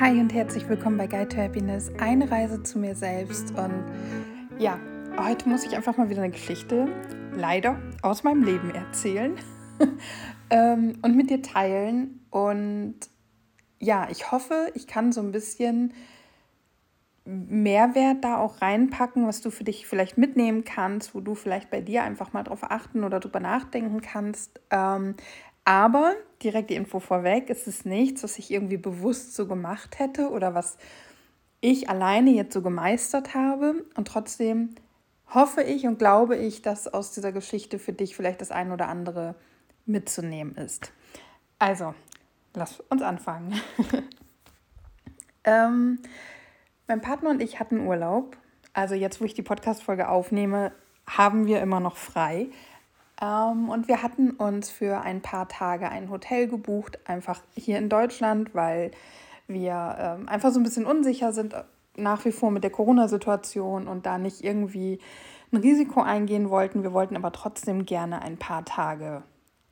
Hi und herzlich willkommen bei Guide to Happiness, eine Reise zu mir selbst. Und ja, heute muss ich einfach mal wieder eine Geschichte, leider, aus meinem Leben erzählen ähm, und mit dir teilen. Und ja, ich hoffe, ich kann so ein bisschen Mehrwert da auch reinpacken, was du für dich vielleicht mitnehmen kannst, wo du vielleicht bei dir einfach mal drauf achten oder drüber nachdenken kannst. Ähm, aber direkt die Info vorweg, es ist nichts, was ich irgendwie bewusst so gemacht hätte oder was ich alleine jetzt so gemeistert habe. Und trotzdem hoffe ich und glaube ich, dass aus dieser Geschichte für dich vielleicht das ein oder andere mitzunehmen ist. Also, lass uns anfangen. ähm, mein Partner und ich hatten Urlaub. Also jetzt, wo ich die Podcast-Folge aufnehme, haben wir immer noch frei. Ähm, und wir hatten uns für ein paar Tage ein Hotel gebucht, einfach hier in Deutschland, weil wir ähm, einfach so ein bisschen unsicher sind äh, nach wie vor mit der Corona-Situation und da nicht irgendwie ein Risiko eingehen wollten. Wir wollten aber trotzdem gerne ein paar Tage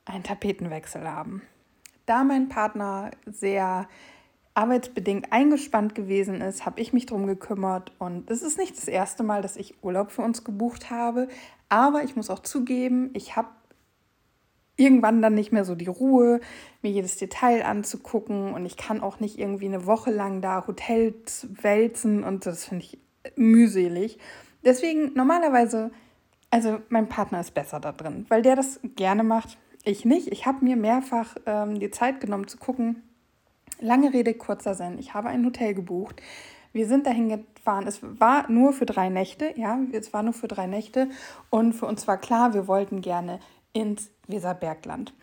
einen Tapetenwechsel haben. Da mein Partner sehr arbeitsbedingt eingespannt gewesen ist, habe ich mich darum gekümmert und es ist nicht das erste Mal, dass ich Urlaub für uns gebucht habe, aber ich muss auch zugeben, ich habe irgendwann dann nicht mehr so die Ruhe, mir jedes Detail anzugucken und ich kann auch nicht irgendwie eine Woche lang da Hotels wälzen und das finde ich mühselig. Deswegen normalerweise, also mein Partner ist besser da drin, weil der das gerne macht, ich nicht. Ich habe mir mehrfach ähm, die Zeit genommen zu gucken. Lange Rede, kurzer Sinn. Ich habe ein Hotel gebucht wir sind dahin gefahren. Es war nur für drei Nächte, ja, es war nur für drei Nächte. Und für uns war klar, wir wollten gerne ins Weserbergland.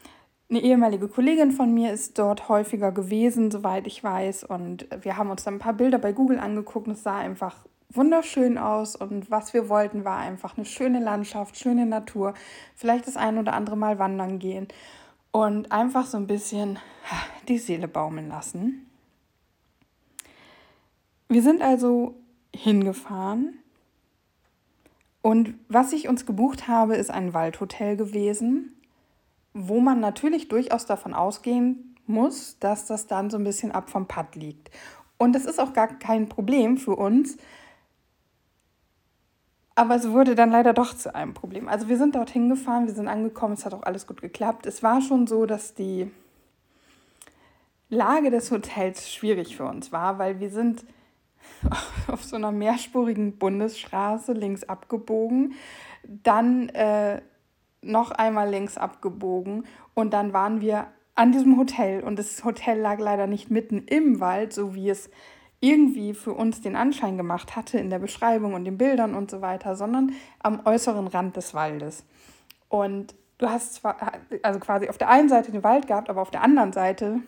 Eine ehemalige Kollegin von mir ist dort häufiger gewesen, soweit ich weiß. Und wir haben uns dann ein paar Bilder bei Google angeguckt und es sah einfach wunderschön aus. Und was wir wollten, war einfach eine schöne Landschaft, schöne Natur, vielleicht das ein oder andere Mal wandern gehen und einfach so ein bisschen die Seele baumeln lassen. Wir sind also hingefahren und was ich uns gebucht habe, ist ein Waldhotel gewesen, wo man natürlich durchaus davon ausgehen muss, dass das dann so ein bisschen ab vom Pad liegt. Und das ist auch gar kein Problem für uns. Aber es wurde dann leider doch zu einem Problem. Also wir sind dorthin gefahren, wir sind angekommen, es hat auch alles gut geklappt. Es war schon so, dass die Lage des Hotels schwierig für uns war, weil wir sind auf so einer mehrspurigen Bundesstraße links abgebogen, dann äh, noch einmal links abgebogen und dann waren wir an diesem Hotel und das Hotel lag leider nicht mitten im Wald, so wie es irgendwie für uns den Anschein gemacht hatte in der Beschreibung und den Bildern und so weiter, sondern am äußeren Rand des Waldes. Und du hast zwar, also quasi auf der einen Seite den Wald gehabt, aber auf der anderen Seite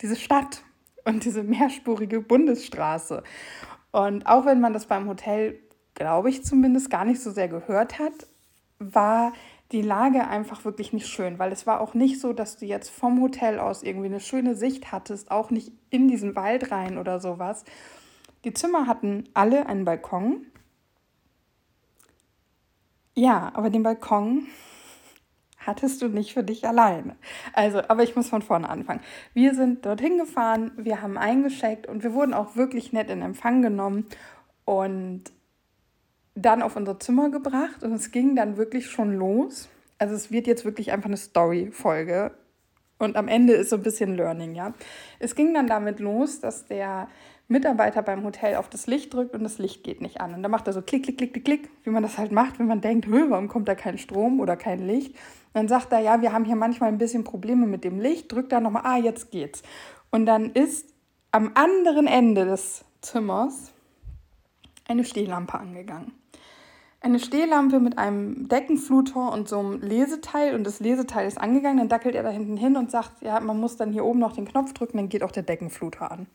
diese Stadt und diese mehrspurige Bundesstraße. Und auch wenn man das beim Hotel, glaube ich zumindest, gar nicht so sehr gehört hat, war die Lage einfach wirklich nicht schön, weil es war auch nicht so, dass du jetzt vom Hotel aus irgendwie eine schöne Sicht hattest, auch nicht in diesen Wald rein oder sowas. Die Zimmer hatten alle einen Balkon. Ja, aber den Balkon hattest du nicht für dich alleine. Also, aber ich muss von vorne anfangen. Wir sind dorthin gefahren, wir haben eingeschickt und wir wurden auch wirklich nett in Empfang genommen und dann auf unser Zimmer gebracht und es ging dann wirklich schon los. Also es wird jetzt wirklich einfach eine Story-Folge und am Ende ist so ein bisschen Learning, ja. Es ging dann damit los, dass der Mitarbeiter beim Hotel auf das Licht drückt und das Licht geht nicht an. Und dann macht er so klick, klick, klick, klick, klick, wie man das halt macht, wenn man denkt, warum kommt da kein Strom oder kein Licht? dann sagt er, ja, wir haben hier manchmal ein bisschen Probleme mit dem Licht, drückt da nochmal, ah, jetzt geht's. Und dann ist am anderen Ende des Zimmers eine Stehlampe angegangen. Eine Stehlampe mit einem Deckenfluter und so einem Leseteil und das Leseteil ist angegangen, dann dackelt er da hinten hin und sagt, ja, man muss dann hier oben noch den Knopf drücken, dann geht auch der Deckenfluter an.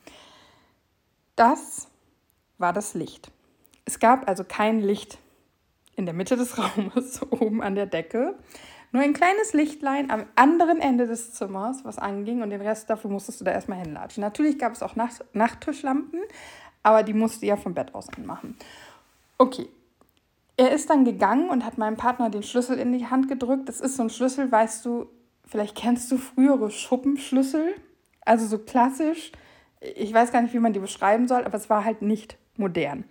Das war das Licht. Es gab also kein Licht in der Mitte des Raumes, oben an der Decke. Nur ein kleines Lichtlein am anderen Ende des Zimmers, was anging und den Rest dafür musstest du da erstmal hinlatschen. Natürlich gab es auch Nacht Nachttischlampen, aber die musste du ja vom Bett aus anmachen. Okay. Er ist dann gegangen und hat meinem Partner den Schlüssel in die Hand gedrückt. Das ist so ein Schlüssel, weißt du, vielleicht kennst du frühere Schuppenschlüssel. Also so klassisch ich weiß gar nicht, wie man die beschreiben soll, aber es war halt nicht modern.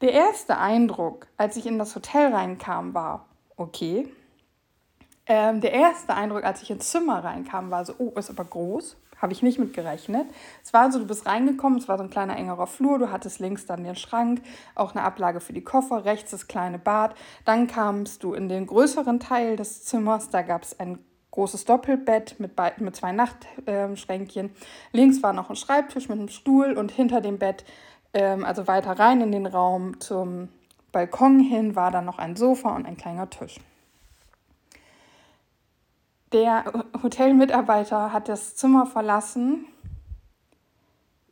Der erste Eindruck, als ich in das Hotel reinkam, war, okay. Ähm, der erste Eindruck, als ich ins Zimmer reinkam, war so, oh, ist aber groß. Habe ich nicht mit gerechnet. Es war so, du bist reingekommen, es war so ein kleiner engerer Flur, du hattest links dann den Schrank, auch eine Ablage für die Koffer, rechts das kleine Bad. Dann kamst du in den größeren Teil des Zimmers, da gab es ein großes Doppelbett mit, mit zwei Nachtschränkchen. Links war noch ein Schreibtisch mit einem Stuhl und hinter dem Bett, ähm, also weiter rein in den Raum zum Balkon hin, war dann noch ein Sofa und ein kleiner Tisch. Der Hotelmitarbeiter hat das Zimmer verlassen.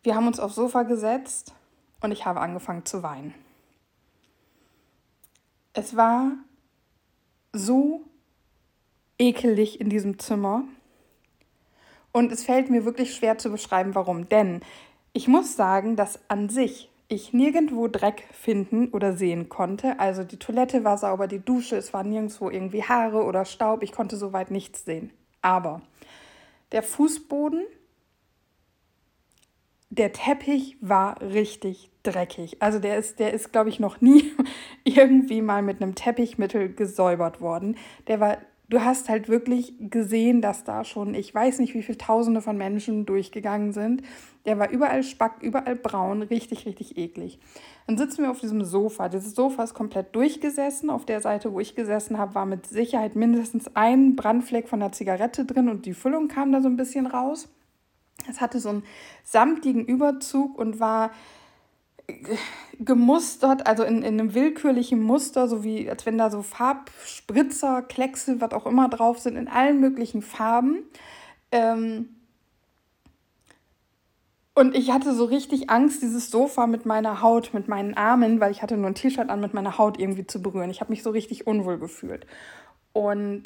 Wir haben uns aufs Sofa gesetzt und ich habe angefangen zu weinen. Es war so ekelig in diesem Zimmer. Und es fällt mir wirklich schwer zu beschreiben, warum. Denn ich muss sagen, dass an sich ich nirgendwo Dreck finden oder sehen konnte. Also die Toilette war sauber, die Dusche, es war nirgendwo irgendwie Haare oder Staub. Ich konnte soweit nichts sehen. Aber der Fußboden, der Teppich war richtig dreckig. Also der ist, der ist, glaube ich, noch nie irgendwie mal mit einem Teppichmittel gesäubert worden. Der war du hast halt wirklich gesehen, dass da schon, ich weiß nicht, wie viele Tausende von Menschen durchgegangen sind. Der war überall spack, überall braun, richtig, richtig eklig. Dann sitzen wir auf diesem Sofa. Dieses Sofa ist komplett durchgesessen. Auf der Seite, wo ich gesessen habe, war mit Sicherheit mindestens ein Brandfleck von der Zigarette drin und die Füllung kam da so ein bisschen raus. Es hatte so einen samtigen Überzug und war gemustert, also in, in einem willkürlichen Muster, so wie als wenn da so Farbspritzer, Kleckse, was auch immer drauf sind, in allen möglichen Farben. Ähm und ich hatte so richtig Angst, dieses Sofa mit meiner Haut, mit meinen Armen, weil ich hatte nur ein T-Shirt an, mit meiner Haut irgendwie zu berühren. Ich habe mich so richtig unwohl gefühlt. Und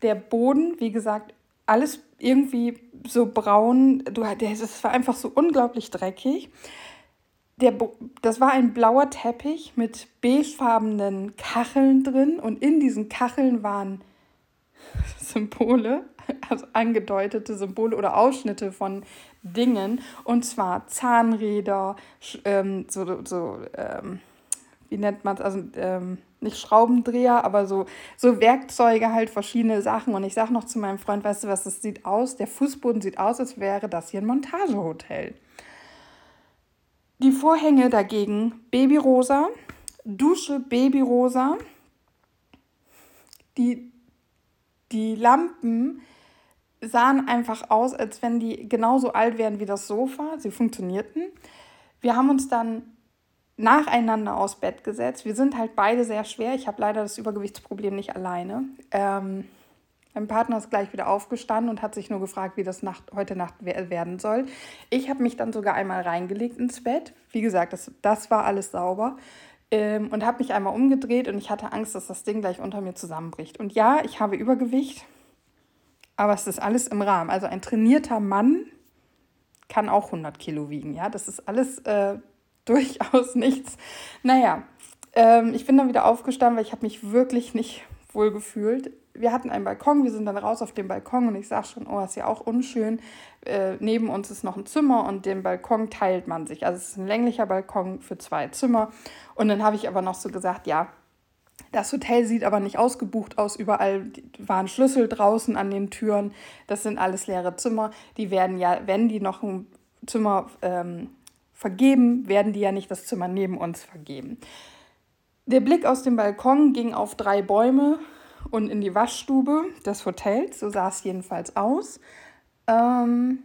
der Boden, wie gesagt, alles irgendwie so braun. Du, es war einfach so unglaublich dreckig. Der, das war ein blauer Teppich mit beigefarbenen Kacheln drin und in diesen Kacheln waren Symbole, also angedeutete Symbole oder Ausschnitte von Dingen und zwar Zahnräder, ähm, so, so ähm, wie nennt man es, also ähm, nicht Schraubendreher, aber so, so Werkzeuge, halt verschiedene Sachen. Und ich sage noch zu meinem Freund, weißt du was, das sieht aus, der Fußboden sieht aus, als wäre das hier ein Montagehotel. Die Vorhänge dagegen babyrosa, Dusche babyrosa, die, die Lampen sahen einfach aus, als wenn die genauso alt wären wie das Sofa. Sie funktionierten. Wir haben uns dann nacheinander aus Bett gesetzt. Wir sind halt beide sehr schwer. Ich habe leider das Übergewichtsproblem nicht alleine. Ähm, mein Partner ist gleich wieder aufgestanden und hat sich nur gefragt, wie das Nacht, heute Nacht werden soll. Ich habe mich dann sogar einmal reingelegt ins Bett. Wie gesagt, das, das war alles sauber. Ähm, und habe mich einmal umgedreht und ich hatte Angst, dass das Ding gleich unter mir zusammenbricht. Und ja, ich habe Übergewicht, aber es ist alles im Rahmen. Also ein trainierter Mann kann auch 100 Kilo wiegen. Ja, das ist alles äh, durchaus nichts. Naja, ähm, ich bin dann wieder aufgestanden, weil ich habe mich wirklich nicht wohl gefühlt. Wir hatten einen Balkon, wir sind dann raus auf den Balkon und ich sage schon, oh, ist ja auch unschön. Äh, neben uns ist noch ein Zimmer und den Balkon teilt man sich. Also es ist ein länglicher Balkon für zwei Zimmer. Und dann habe ich aber noch so gesagt, ja, das Hotel sieht aber nicht ausgebucht aus. Überall waren Schlüssel draußen an den Türen. Das sind alles leere Zimmer. Die werden ja, wenn die noch ein Zimmer ähm, vergeben, werden die ja nicht das Zimmer neben uns vergeben. Der Blick aus dem Balkon ging auf drei Bäume und in die Waschstube des Hotels. So sah es jedenfalls aus. Ähm,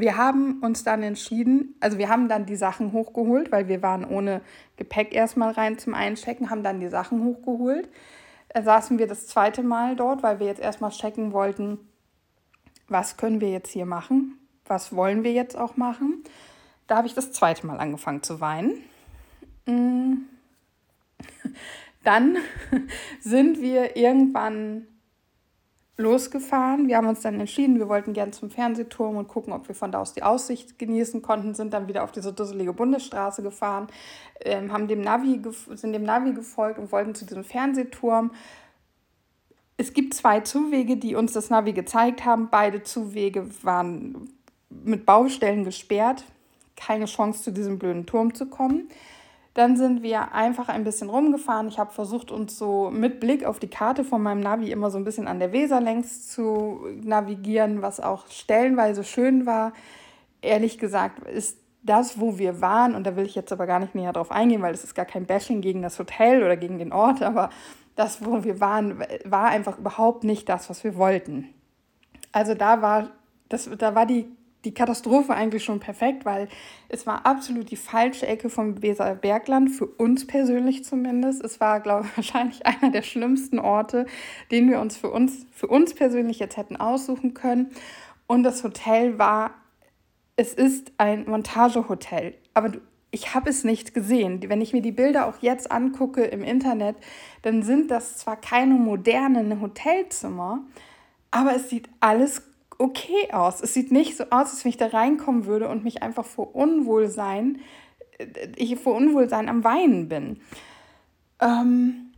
wir haben uns dann entschieden, also wir haben dann die Sachen hochgeholt, weil wir waren ohne Gepäck erstmal rein zum Einchecken, haben dann die Sachen hochgeholt. Saßen wir das zweite Mal dort, weil wir jetzt erstmal checken wollten, was können wir jetzt hier machen, was wollen wir jetzt auch machen. Da habe ich das zweite Mal angefangen zu weinen. Mm. Dann sind wir irgendwann losgefahren. Wir haben uns dann entschieden, wir wollten gerne zum Fernsehturm und gucken, ob wir von da aus die Aussicht genießen konnten, sind dann wieder auf diese dusselige Bundesstraße gefahren, ähm, haben dem Navi sind dem Navi gefolgt und wollten zu diesem Fernsehturm. Es gibt zwei Zuwege, die uns das Navi gezeigt haben. Beide Zuwege waren mit Baustellen gesperrt. Keine Chance, zu diesem blöden Turm zu kommen. Dann sind wir einfach ein bisschen rumgefahren. Ich habe versucht, uns so mit Blick auf die Karte von meinem Navi immer so ein bisschen an der Weser längs zu navigieren, was auch stellenweise schön war. Ehrlich gesagt ist das, wo wir waren, und da will ich jetzt aber gar nicht näher drauf eingehen, weil es ist gar kein Bashing gegen das Hotel oder gegen den Ort, aber das, wo wir waren, war einfach überhaupt nicht das, was wir wollten. Also da war, das, da war die die Katastrophe eigentlich schon perfekt, weil es war absolut die falsche Ecke vom Weserbergland, für uns persönlich zumindest. Es war, glaube ich, wahrscheinlich einer der schlimmsten Orte, den wir uns für uns, für uns persönlich jetzt hätten aussuchen können. Und das Hotel war, es ist ein Montagehotel, aber ich habe es nicht gesehen. Wenn ich mir die Bilder auch jetzt angucke im Internet, dann sind das zwar keine modernen Hotelzimmer, aber es sieht alles okay aus. Es sieht nicht so aus, als wenn ich da reinkommen würde und mich einfach vor Unwohlsein, äh, ich vor Unwohlsein am Weinen bin. Ähm,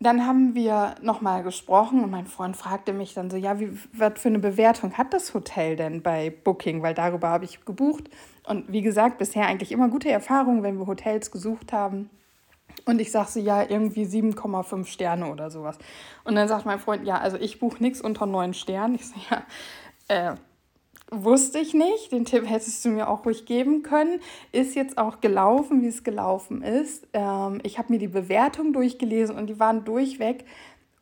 dann haben wir nochmal gesprochen und mein Freund fragte mich dann so, ja, wie, was für eine Bewertung hat das Hotel denn bei Booking? Weil darüber habe ich gebucht. Und wie gesagt, bisher eigentlich immer gute Erfahrungen, wenn wir Hotels gesucht haben. Und ich sage so, ja, irgendwie 7,5 Sterne oder sowas. Und dann sagt mein Freund, ja, also ich buche nichts unter 9 Sternen. Ich so, ja, äh, wusste ich nicht. Den Tipp hättest du mir auch ruhig geben können. Ist jetzt auch gelaufen, wie es gelaufen ist. Ähm, ich habe mir die Bewertung durchgelesen und die waren durchweg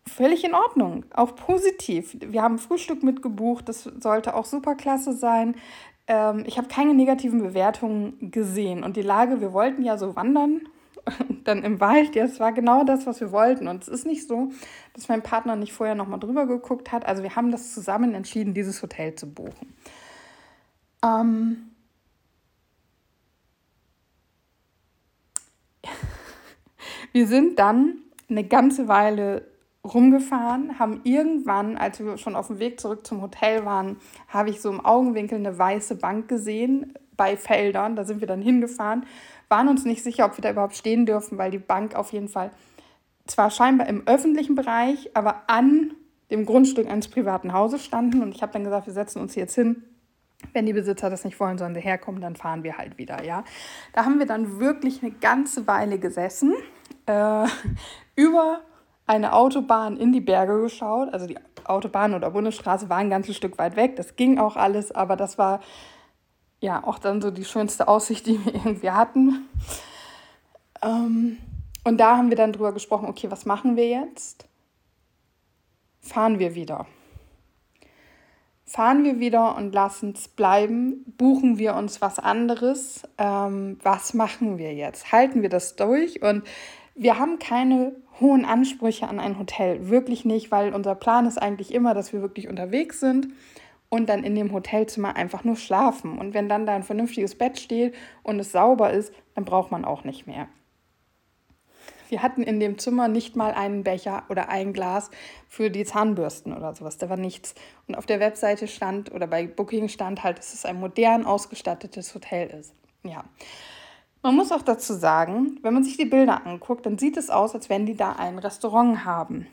völlig in Ordnung, auch positiv. Wir haben Frühstück mitgebucht, das sollte auch super klasse sein. Ähm, ich habe keine negativen Bewertungen gesehen und die Lage, wir wollten ja so wandern dann im Wald, ja, es war genau das, was wir wollten. Und es ist nicht so, dass mein Partner nicht vorher nochmal drüber geguckt hat. Also wir haben das zusammen entschieden, dieses Hotel zu buchen. Ähm wir sind dann eine ganze Weile rumgefahren, haben irgendwann, als wir schon auf dem Weg zurück zum Hotel waren, habe ich so im Augenwinkel eine weiße Bank gesehen bei Feldern. Da sind wir dann hingefahren waren uns nicht sicher, ob wir da überhaupt stehen dürfen, weil die Bank auf jeden Fall zwar scheinbar im öffentlichen Bereich, aber an dem Grundstück eines privaten Hauses standen. Und ich habe dann gesagt, wir setzen uns jetzt hin. Wenn die Besitzer das nicht wollen, sollen sie herkommen, dann fahren wir halt wieder, ja. Da haben wir dann wirklich eine ganze Weile gesessen, äh, über eine Autobahn in die Berge geschaut. Also die Autobahn oder Bundesstraße war ein ganzes Stück weit weg. Das ging auch alles, aber das war ja auch dann so die schönste Aussicht, die wir irgendwie hatten. Ähm, und da haben wir dann drüber gesprochen, okay, was machen wir jetzt? Fahren wir wieder. Fahren wir wieder und lassen es bleiben? Buchen wir uns was anderes? Ähm, was machen wir jetzt? Halten wir das durch? Und wir haben keine hohen Ansprüche an ein Hotel, wirklich nicht, weil unser Plan ist eigentlich immer, dass wir wirklich unterwegs sind und dann in dem Hotelzimmer einfach nur schlafen. Und wenn dann da ein vernünftiges Bett steht und es sauber ist, dann braucht man auch nicht mehr. Wir hatten in dem Zimmer nicht mal einen Becher oder ein Glas für die Zahnbürsten oder sowas. Da war nichts. Und auf der Webseite stand oder bei Booking stand halt, dass es ein modern ausgestattetes Hotel ist. Ja. Man muss auch dazu sagen, wenn man sich die Bilder anguckt, dann sieht es aus, als wenn die da ein Restaurant haben.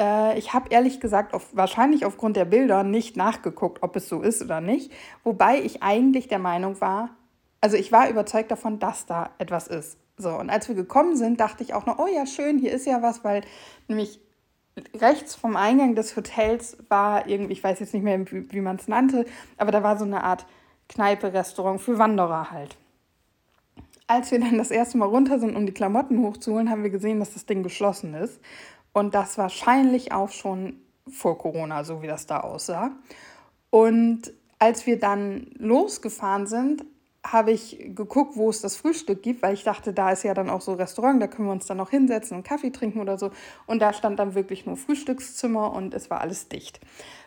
Äh, ich habe ehrlich gesagt auf, wahrscheinlich aufgrund der Bilder nicht nachgeguckt, ob es so ist oder nicht. Wobei ich eigentlich der Meinung war, also ich war überzeugt davon, dass da etwas ist. So, und als wir gekommen sind, dachte ich auch noch, oh ja, schön, hier ist ja was, weil nämlich rechts vom Eingang des Hotels war irgendwie, ich weiß jetzt nicht mehr, wie, wie man es nannte, aber da war so eine Art Kneipe, Restaurant für Wanderer halt. Als wir dann das erste Mal runter sind, um die Klamotten hochzuholen, haben wir gesehen, dass das Ding geschlossen ist. Und das wahrscheinlich auch schon vor Corona, so wie das da aussah. Und als wir dann losgefahren sind, habe ich geguckt, wo es das Frühstück gibt, weil ich dachte, da ist ja dann auch so Restaurant, da können wir uns dann noch hinsetzen und Kaffee trinken oder so. Und da stand dann wirklich nur Frühstückszimmer und es war alles dicht.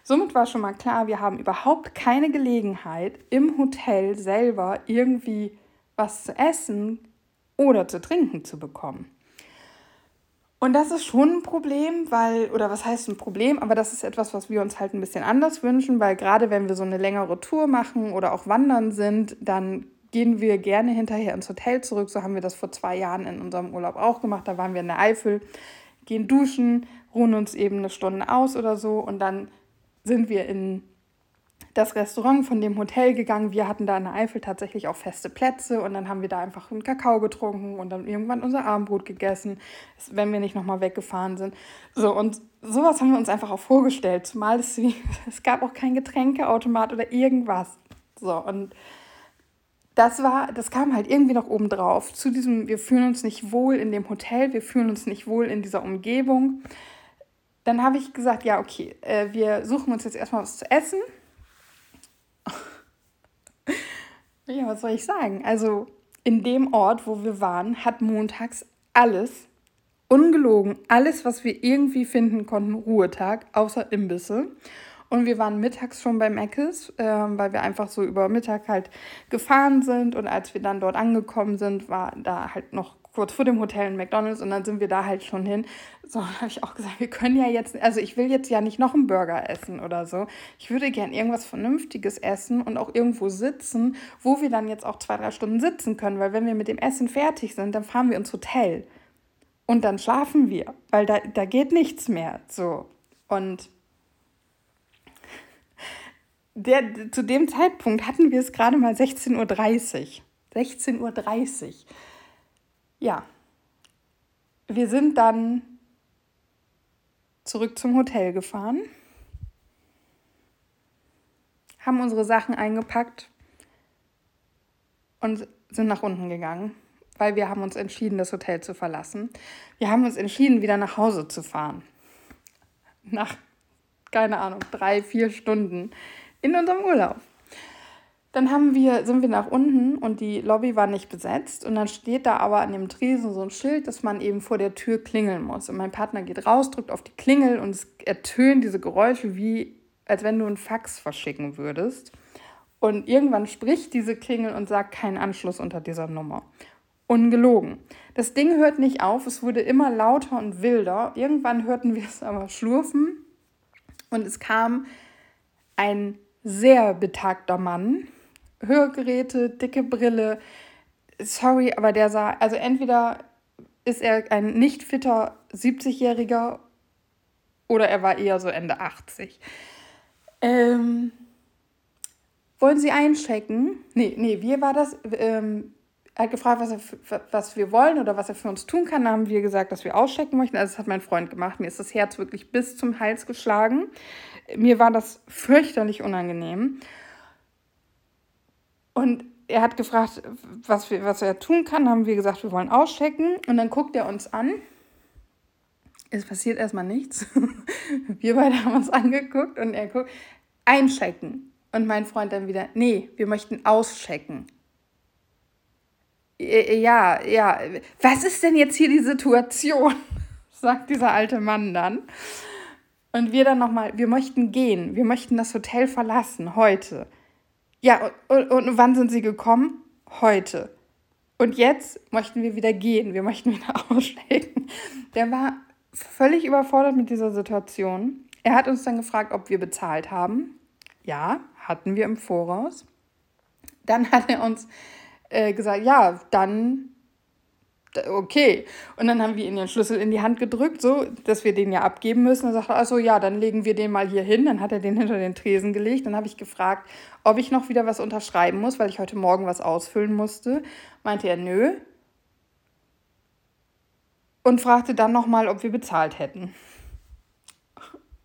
Somit war schon mal klar, wir haben überhaupt keine Gelegenheit, im Hotel selber irgendwie was zu essen oder zu trinken zu bekommen. Und das ist schon ein Problem, weil, oder was heißt ein Problem, aber das ist etwas, was wir uns halt ein bisschen anders wünschen, weil gerade wenn wir so eine längere Tour machen oder auch wandern sind, dann gehen wir gerne hinterher ins Hotel zurück. So haben wir das vor zwei Jahren in unserem Urlaub auch gemacht. Da waren wir in der Eifel, gehen duschen, ruhen uns eben eine Stunde aus oder so und dann sind wir in das Restaurant von dem Hotel gegangen. Wir hatten da in der Eifel tatsächlich auch feste Plätze und dann haben wir da einfach einen Kakao getrunken und dann irgendwann unser Abendbrot gegessen, wenn wir nicht nochmal weggefahren sind. So und sowas haben wir uns einfach auch vorgestellt, zumal es, es gab auch kein Getränkeautomat oder irgendwas. So und das war, das kam halt irgendwie noch oben drauf. Zu diesem, wir fühlen uns nicht wohl in dem Hotel, wir fühlen uns nicht wohl in dieser Umgebung. Dann habe ich gesagt, ja, okay, äh, wir suchen uns jetzt erstmal was zu essen ja, was soll ich sagen? Also in dem Ort, wo wir waren, hat montags alles, ungelogen, alles, was wir irgendwie finden konnten, Ruhetag, außer Imbisse. Und wir waren mittags schon bei Meckes, äh, weil wir einfach so über Mittag halt gefahren sind. Und als wir dann dort angekommen sind, war da halt noch kurz vor dem Hotel in McDonalds und dann sind wir da halt schon hin. So, habe ich auch gesagt, wir können ja jetzt, also ich will jetzt ja nicht noch einen Burger essen oder so. Ich würde gern irgendwas Vernünftiges essen und auch irgendwo sitzen, wo wir dann jetzt auch zwei, drei Stunden sitzen können, weil wenn wir mit dem Essen fertig sind, dann fahren wir ins Hotel und dann schlafen wir, weil da, da geht nichts mehr. So. Und der, zu dem Zeitpunkt hatten wir es gerade mal 16.30 Uhr. 16.30 Uhr ja, wir sind dann zurück zum Hotel gefahren, haben unsere Sachen eingepackt und sind nach unten gegangen, weil wir haben uns entschieden, das Hotel zu verlassen. Wir haben uns entschieden, wieder nach Hause zu fahren. Nach, keine Ahnung, drei, vier Stunden in unserem Urlaub. Dann haben wir, sind wir nach unten und die Lobby war nicht besetzt. Und dann steht da aber an dem Tresen so ein Schild, dass man eben vor der Tür klingeln muss. Und mein Partner geht raus, drückt auf die Klingel und es ertönen diese Geräusche wie, als wenn du einen Fax verschicken würdest. Und irgendwann spricht diese Klingel und sagt keinen Anschluss unter dieser Nummer. Ungelogen. Das Ding hört nicht auf, es wurde immer lauter und wilder. Irgendwann hörten wir es aber schlurfen und es kam ein sehr betagter Mann Hörgeräte, dicke Brille. Sorry, aber der sah, also entweder ist er ein nicht fitter 70-Jähriger oder er war eher so Ende 80. Ähm, wollen Sie einchecken? Nee, nee, wie war das? Ähm, er hat gefragt, was, er, was wir wollen oder was er für uns tun kann. Da haben wir gesagt, dass wir auschecken möchten. Also das hat mein Freund gemacht. Mir ist das Herz wirklich bis zum Hals geschlagen. Mir war das fürchterlich unangenehm. Und er hat gefragt, was, wir, was er tun kann. Haben wir gesagt, wir wollen auschecken. Und dann guckt er uns an. Es passiert erstmal nichts. Wir beide haben uns angeguckt und er guckt, einchecken. Und mein Freund dann wieder, nee, wir möchten auschecken. Ja, ja, was ist denn jetzt hier die Situation? sagt dieser alte Mann dann. Und wir dann nochmal, wir möchten gehen, wir möchten das Hotel verlassen heute. Ja, und, und, wann sind Sie gekommen? Heute. Und jetzt möchten wir wieder gehen, wir möchten wieder aussteigen. Der war völlig überfordert mit dieser Situation. Er hat uns dann gefragt, ob wir bezahlt haben. Ja, hatten wir im Voraus. Dann hat er uns äh, gesagt, ja, dann okay. Und dann haben wir ihm den Schlüssel in die Hand gedrückt, so, dass wir den ja abgeben müssen. Und sagte, also ja, dann legen wir den mal hier hin. Dann hat er den hinter den Tresen gelegt. Dann habe ich gefragt, ob ich noch wieder was unterschreiben muss, weil ich heute Morgen was ausfüllen musste. Meinte er, nö. Und fragte dann nochmal, ob wir bezahlt hätten.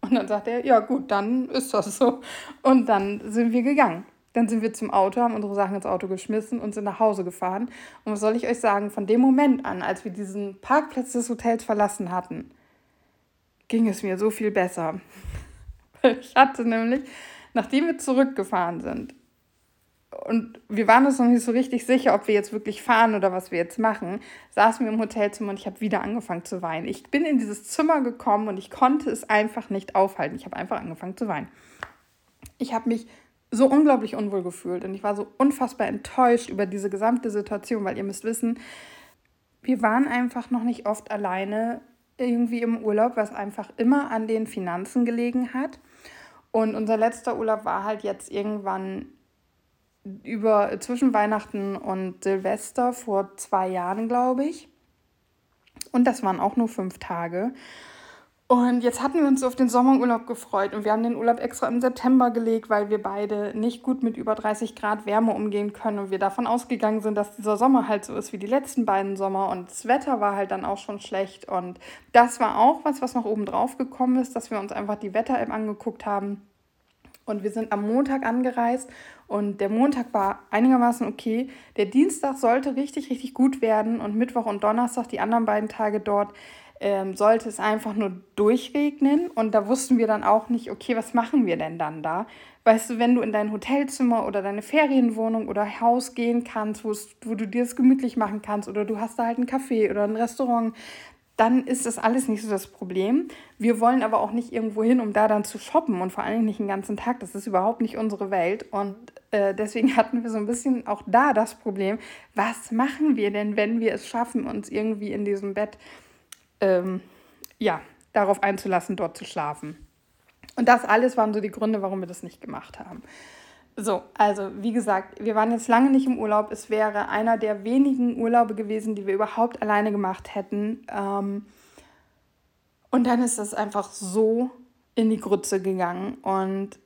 Und dann sagte er, ja gut, dann ist das so. Und dann sind wir gegangen. Dann sind wir zum Auto, haben unsere Sachen ins Auto geschmissen und sind nach Hause gefahren. Und was soll ich euch sagen, von dem Moment an, als wir diesen Parkplatz des Hotels verlassen hatten, ging es mir so viel besser. ich hatte nämlich, nachdem wir zurückgefahren sind, und wir waren uns noch nicht so richtig sicher, ob wir jetzt wirklich fahren oder was wir jetzt machen, saßen wir im Hotelzimmer und ich habe wieder angefangen zu weinen. Ich bin in dieses Zimmer gekommen und ich konnte es einfach nicht aufhalten. Ich habe einfach angefangen zu weinen. Ich habe mich so unglaublich unwohl gefühlt und ich war so unfassbar enttäuscht über diese gesamte Situation, weil ihr müsst wissen, wir waren einfach noch nicht oft alleine irgendwie im Urlaub, was einfach immer an den Finanzen gelegen hat. Und unser letzter Urlaub war halt jetzt irgendwann über zwischen Weihnachten und Silvester vor zwei Jahren, glaube ich. Und das waren auch nur fünf Tage. Und jetzt hatten wir uns auf den Sommerurlaub gefreut und wir haben den Urlaub extra im September gelegt, weil wir beide nicht gut mit über 30 Grad Wärme umgehen können und wir davon ausgegangen sind, dass dieser Sommer halt so ist wie die letzten beiden Sommer und das Wetter war halt dann auch schon schlecht und das war auch was, was noch oben drauf gekommen ist, dass wir uns einfach die Wetter-App angeguckt haben und wir sind am Montag angereist und der Montag war einigermaßen okay. Der Dienstag sollte richtig, richtig gut werden und Mittwoch und Donnerstag, die anderen beiden Tage dort, ähm, sollte es einfach nur durchregnen. Und da wussten wir dann auch nicht, okay, was machen wir denn dann da? Weißt du, wenn du in dein Hotelzimmer oder deine Ferienwohnung oder Haus gehen kannst, wo du dir das gemütlich machen kannst oder du hast da halt ein Café oder ein Restaurant, dann ist das alles nicht so das Problem. Wir wollen aber auch nicht irgendwo hin, um da dann zu shoppen und vor allem nicht den ganzen Tag. Das ist überhaupt nicht unsere Welt. Und äh, deswegen hatten wir so ein bisschen auch da das Problem, was machen wir denn, wenn wir es schaffen, uns irgendwie in diesem Bett ähm, ja, darauf einzulassen, dort zu schlafen. Und das alles waren so die Gründe, warum wir das nicht gemacht haben. So, also wie gesagt, wir waren jetzt lange nicht im Urlaub. Es wäre einer der wenigen Urlaube gewesen, die wir überhaupt alleine gemacht hätten. Ähm, und dann ist das einfach so in die Grütze gegangen. Und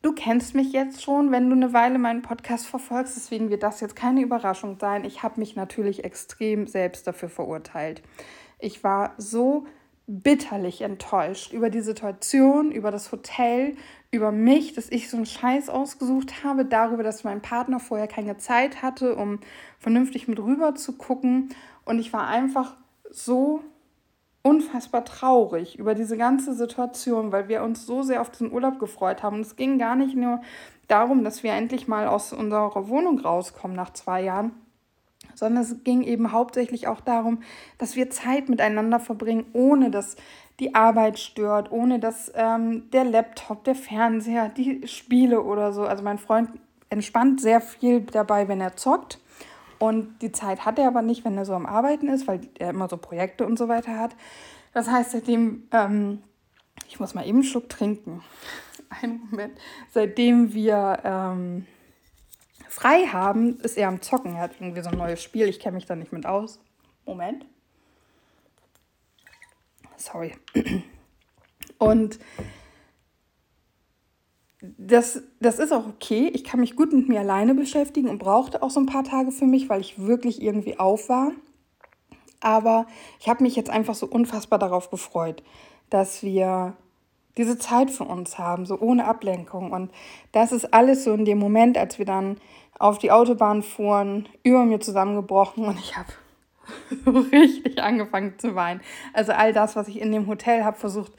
du kennst mich jetzt schon, wenn du eine Weile meinen Podcast verfolgst. Deswegen wird das jetzt keine Überraschung sein. Ich habe mich natürlich extrem selbst dafür verurteilt. Ich war so bitterlich enttäuscht über die Situation, über das Hotel, über mich, dass ich so einen Scheiß ausgesucht habe, darüber, dass mein Partner vorher keine Zeit hatte, um vernünftig mit rüber zu gucken. Und ich war einfach so unfassbar traurig über diese ganze Situation, weil wir uns so sehr auf diesen Urlaub gefreut haben. Und es ging gar nicht nur darum, dass wir endlich mal aus unserer Wohnung rauskommen nach zwei Jahren, sondern es ging eben hauptsächlich auch darum, dass wir Zeit miteinander verbringen, ohne dass die Arbeit stört, ohne dass ähm, der Laptop, der Fernseher, die Spiele oder so. Also mein Freund entspannt sehr viel dabei, wenn er zockt. Und die Zeit hat er aber nicht, wenn er so am Arbeiten ist, weil er immer so Projekte und so weiter hat. Das heißt, seitdem, ähm, ich muss mal eben einen Schluck trinken. Einen Moment. Seitdem wir ähm, frei haben, ist er am Zocken. Er hat irgendwie so ein neues Spiel. Ich kenne mich da nicht mit aus. Moment. Sorry. Und das, das ist auch okay. Ich kann mich gut mit mir alleine beschäftigen und brauchte auch so ein paar Tage für mich, weil ich wirklich irgendwie auf war. Aber ich habe mich jetzt einfach so unfassbar darauf gefreut, dass wir diese Zeit für uns haben, so ohne Ablenkung. Und das ist alles so in dem Moment, als wir dann auf die Autobahn fuhren, über mir zusammengebrochen und ich habe richtig angefangen zu weinen. Also all das, was ich in dem Hotel habe versucht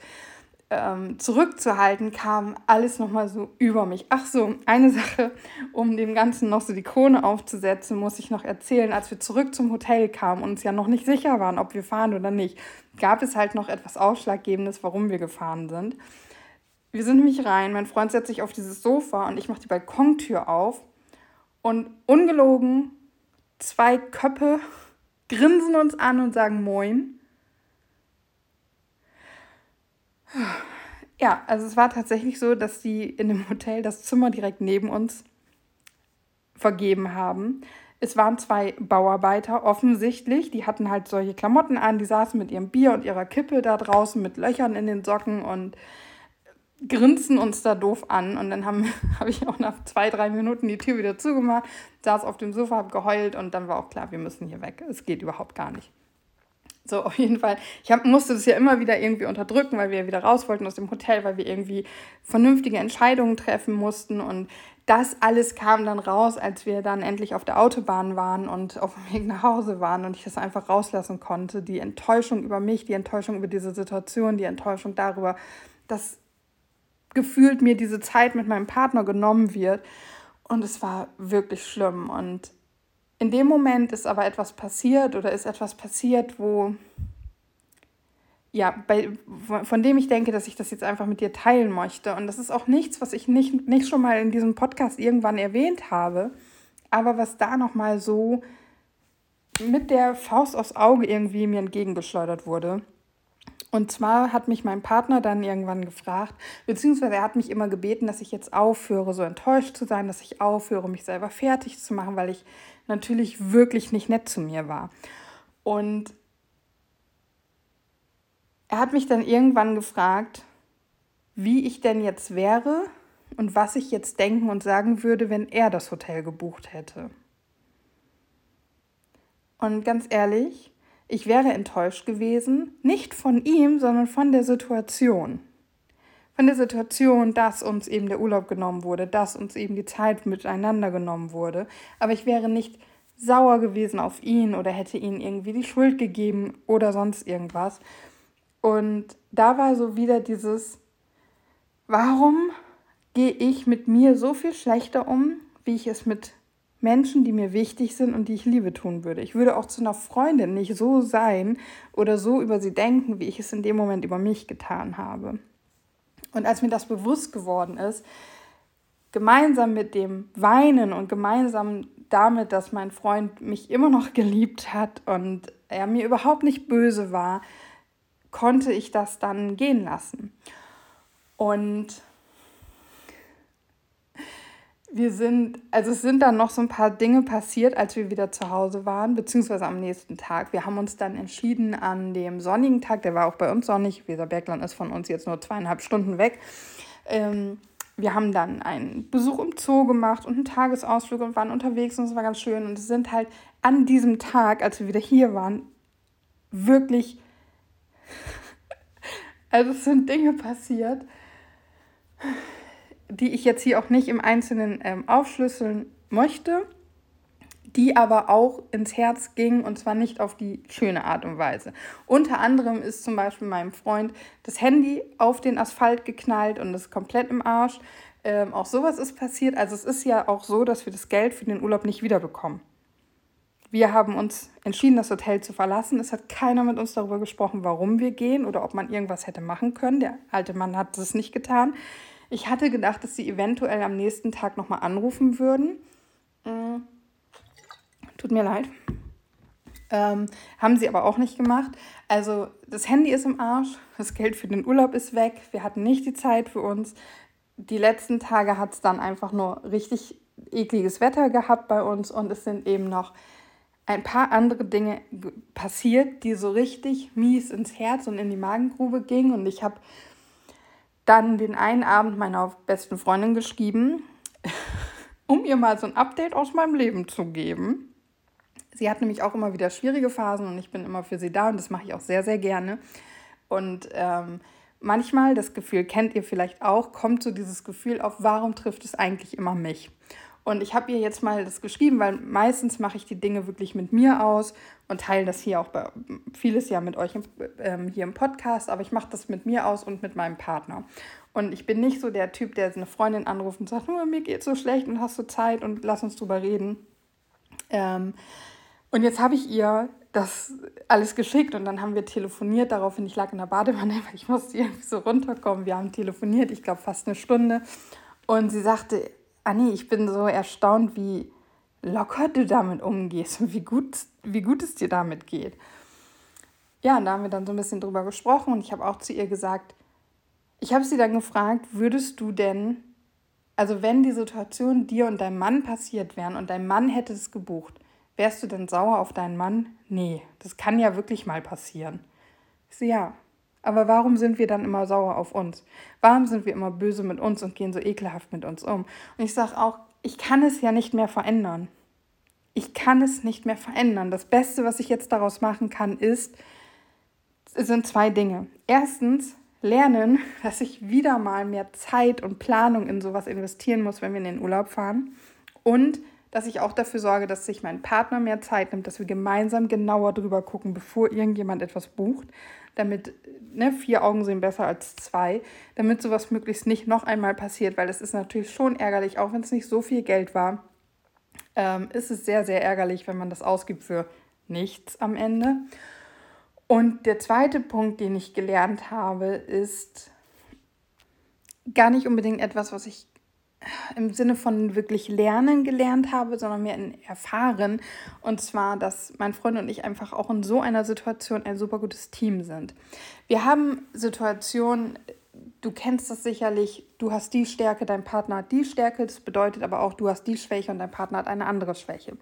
ähm, zurückzuhalten, kam alles nochmal so über mich. Ach so, eine Sache, um dem Ganzen noch so die Krone aufzusetzen, muss ich noch erzählen. Als wir zurück zum Hotel kamen und uns ja noch nicht sicher waren, ob wir fahren oder nicht, gab es halt noch etwas Ausschlaggebendes, warum wir gefahren sind. Wir sind nämlich rein, mein Freund setzt sich auf dieses Sofa und ich mache die Balkontür auf und ungelogen, zwei Köpfe grinsen uns an und sagen Moin. Ja, also es war tatsächlich so, dass die in dem Hotel das Zimmer direkt neben uns vergeben haben. Es waren zwei Bauarbeiter offensichtlich, die hatten halt solche Klamotten an, die saßen mit ihrem Bier und ihrer Kippe da draußen mit Löchern in den Socken und grinsen uns da doof an. Und dann habe hab ich auch nach zwei, drei Minuten die Tür wieder zugemacht, saß auf dem Sofa, habe geheult und dann war auch klar, wir müssen hier weg. Es geht überhaupt gar nicht. So, auf jeden Fall. Ich hab, musste das ja immer wieder irgendwie unterdrücken, weil wir wieder raus wollten aus dem Hotel, weil wir irgendwie vernünftige Entscheidungen treffen mussten. Und das alles kam dann raus, als wir dann endlich auf der Autobahn waren und auf dem Weg nach Hause waren und ich das einfach rauslassen konnte. Die Enttäuschung über mich, die Enttäuschung über diese Situation, die Enttäuschung darüber, dass gefühlt mir diese Zeit mit meinem Partner genommen wird. Und es war wirklich schlimm. Und in dem Moment ist aber etwas passiert oder ist etwas passiert, wo, ja, bei, von dem ich denke, dass ich das jetzt einfach mit dir teilen möchte. Und das ist auch nichts, was ich nicht, nicht schon mal in diesem Podcast irgendwann erwähnt habe, aber was da nochmal so mit der Faust aufs Auge irgendwie mir entgegengeschleudert wurde. Und zwar hat mich mein Partner dann irgendwann gefragt, beziehungsweise er hat mich immer gebeten, dass ich jetzt aufhöre, so enttäuscht zu sein, dass ich aufhöre, mich selber fertig zu machen, weil ich natürlich wirklich nicht nett zu mir war. Und er hat mich dann irgendwann gefragt, wie ich denn jetzt wäre und was ich jetzt denken und sagen würde, wenn er das Hotel gebucht hätte. Und ganz ehrlich, ich wäre enttäuscht gewesen, nicht von ihm, sondern von der Situation. Von der Situation, dass uns eben der Urlaub genommen wurde, dass uns eben die Zeit miteinander genommen wurde. Aber ich wäre nicht sauer gewesen auf ihn oder hätte ihm irgendwie die Schuld gegeben oder sonst irgendwas. Und da war so wieder dieses, warum gehe ich mit mir so viel schlechter um, wie ich es mit Menschen, die mir wichtig sind und die ich liebe, tun würde. Ich würde auch zu einer Freundin nicht so sein oder so über sie denken, wie ich es in dem Moment über mich getan habe. Und als mir das bewusst geworden ist, gemeinsam mit dem Weinen und gemeinsam damit, dass mein Freund mich immer noch geliebt hat und er mir überhaupt nicht böse war, konnte ich das dann gehen lassen. Und wir sind, also es sind dann noch so ein paar Dinge passiert, als wir wieder zu Hause waren, beziehungsweise am nächsten Tag. Wir haben uns dann entschieden an dem sonnigen Tag, der war auch bei uns sonnig, Weserbergland ist von uns jetzt nur zweieinhalb Stunden weg. Ähm, wir haben dann einen Besuch im Zoo gemacht und einen Tagesausflug und waren unterwegs und es war ganz schön. Und es sind halt an diesem Tag, als wir wieder hier waren, wirklich, also es sind Dinge passiert die ich jetzt hier auch nicht im Einzelnen ähm, aufschlüsseln möchte, die aber auch ins Herz gingen und zwar nicht auf die schöne Art und Weise. Unter anderem ist zum Beispiel meinem Freund das Handy auf den Asphalt geknallt und ist komplett im Arsch. Ähm, auch sowas ist passiert. Also es ist ja auch so, dass wir das Geld für den Urlaub nicht wiederbekommen. Wir haben uns entschieden, das Hotel zu verlassen. Es hat keiner mit uns darüber gesprochen, warum wir gehen oder ob man irgendwas hätte machen können. Der alte Mann hat es nicht getan. Ich hatte gedacht, dass sie eventuell am nächsten Tag nochmal anrufen würden. Mm. Tut mir leid. Ähm, haben sie aber auch nicht gemacht. Also das Handy ist im Arsch, das Geld für den Urlaub ist weg, wir hatten nicht die Zeit für uns. Die letzten Tage hat es dann einfach nur richtig ekliges Wetter gehabt bei uns und es sind eben noch ein paar andere Dinge passiert, die so richtig mies ins Herz und in die Magengrube gingen. Und ich habe dann den einen Abend meiner besten Freundin geschrieben, um ihr mal so ein Update aus meinem Leben zu geben. Sie hat nämlich auch immer wieder schwierige Phasen und ich bin immer für sie da und das mache ich auch sehr, sehr gerne. Und ähm, manchmal, das Gefühl kennt ihr vielleicht auch, kommt so dieses Gefühl auf, warum trifft es eigentlich immer mich? Und ich habe ihr jetzt mal das geschrieben, weil meistens mache ich die Dinge wirklich mit mir aus und teile das hier auch bei vieles ja mit euch im, ähm, hier im Podcast, aber ich mache das mit mir aus und mit meinem Partner. Und ich bin nicht so der Typ, der eine Freundin anruft und sagt, oh, mir geht so schlecht und hast du Zeit und lass uns drüber reden. Ähm, und jetzt habe ich ihr das alles geschickt und dann haben wir telefoniert. Daraufhin, ich lag in der Badewanne, weil ich musste irgendwie so runterkommen. Wir haben telefoniert, ich glaube fast eine Stunde. Und sie sagte, Anni, ich bin so erstaunt, wie locker du damit umgehst und wie gut, wie gut es dir damit geht. Ja, und da haben wir dann so ein bisschen drüber gesprochen und ich habe auch zu ihr gesagt, ich habe sie dann gefragt, würdest du denn, also wenn die Situation dir und deinem Mann passiert wären und dein Mann hätte es gebucht, wärst du denn sauer auf deinen Mann? Nee, das kann ja wirklich mal passieren. Ich so, ja, aber warum sind wir dann immer sauer auf uns? Warum sind wir immer böse mit uns und gehen so ekelhaft mit uns um? Und ich sage auch, ich kann es ja nicht mehr verändern. Ich kann es nicht mehr verändern. Das Beste, was ich jetzt daraus machen kann, ist, sind zwei Dinge. Erstens, lernen, dass ich wieder mal mehr Zeit und Planung in sowas investieren muss, wenn wir in den Urlaub fahren. Und dass ich auch dafür sorge, dass sich mein Partner mehr Zeit nimmt, dass wir gemeinsam genauer drüber gucken, bevor irgendjemand etwas bucht, damit ne, vier Augen sehen besser als zwei, damit sowas möglichst nicht noch einmal passiert, weil es ist natürlich schon ärgerlich, auch wenn es nicht so viel Geld war, ähm, ist es sehr, sehr ärgerlich, wenn man das ausgibt für nichts am Ende. Und der zweite Punkt, den ich gelernt habe, ist gar nicht unbedingt etwas, was ich im Sinne von wirklich lernen gelernt habe, sondern mehr in erfahren. Und zwar, dass mein Freund und ich einfach auch in so einer Situation ein super gutes Team sind. Wir haben Situationen, du kennst das sicherlich, du hast die Stärke, dein Partner hat die Stärke, das bedeutet aber auch, du hast die Schwäche und dein Partner hat eine andere Schwäche.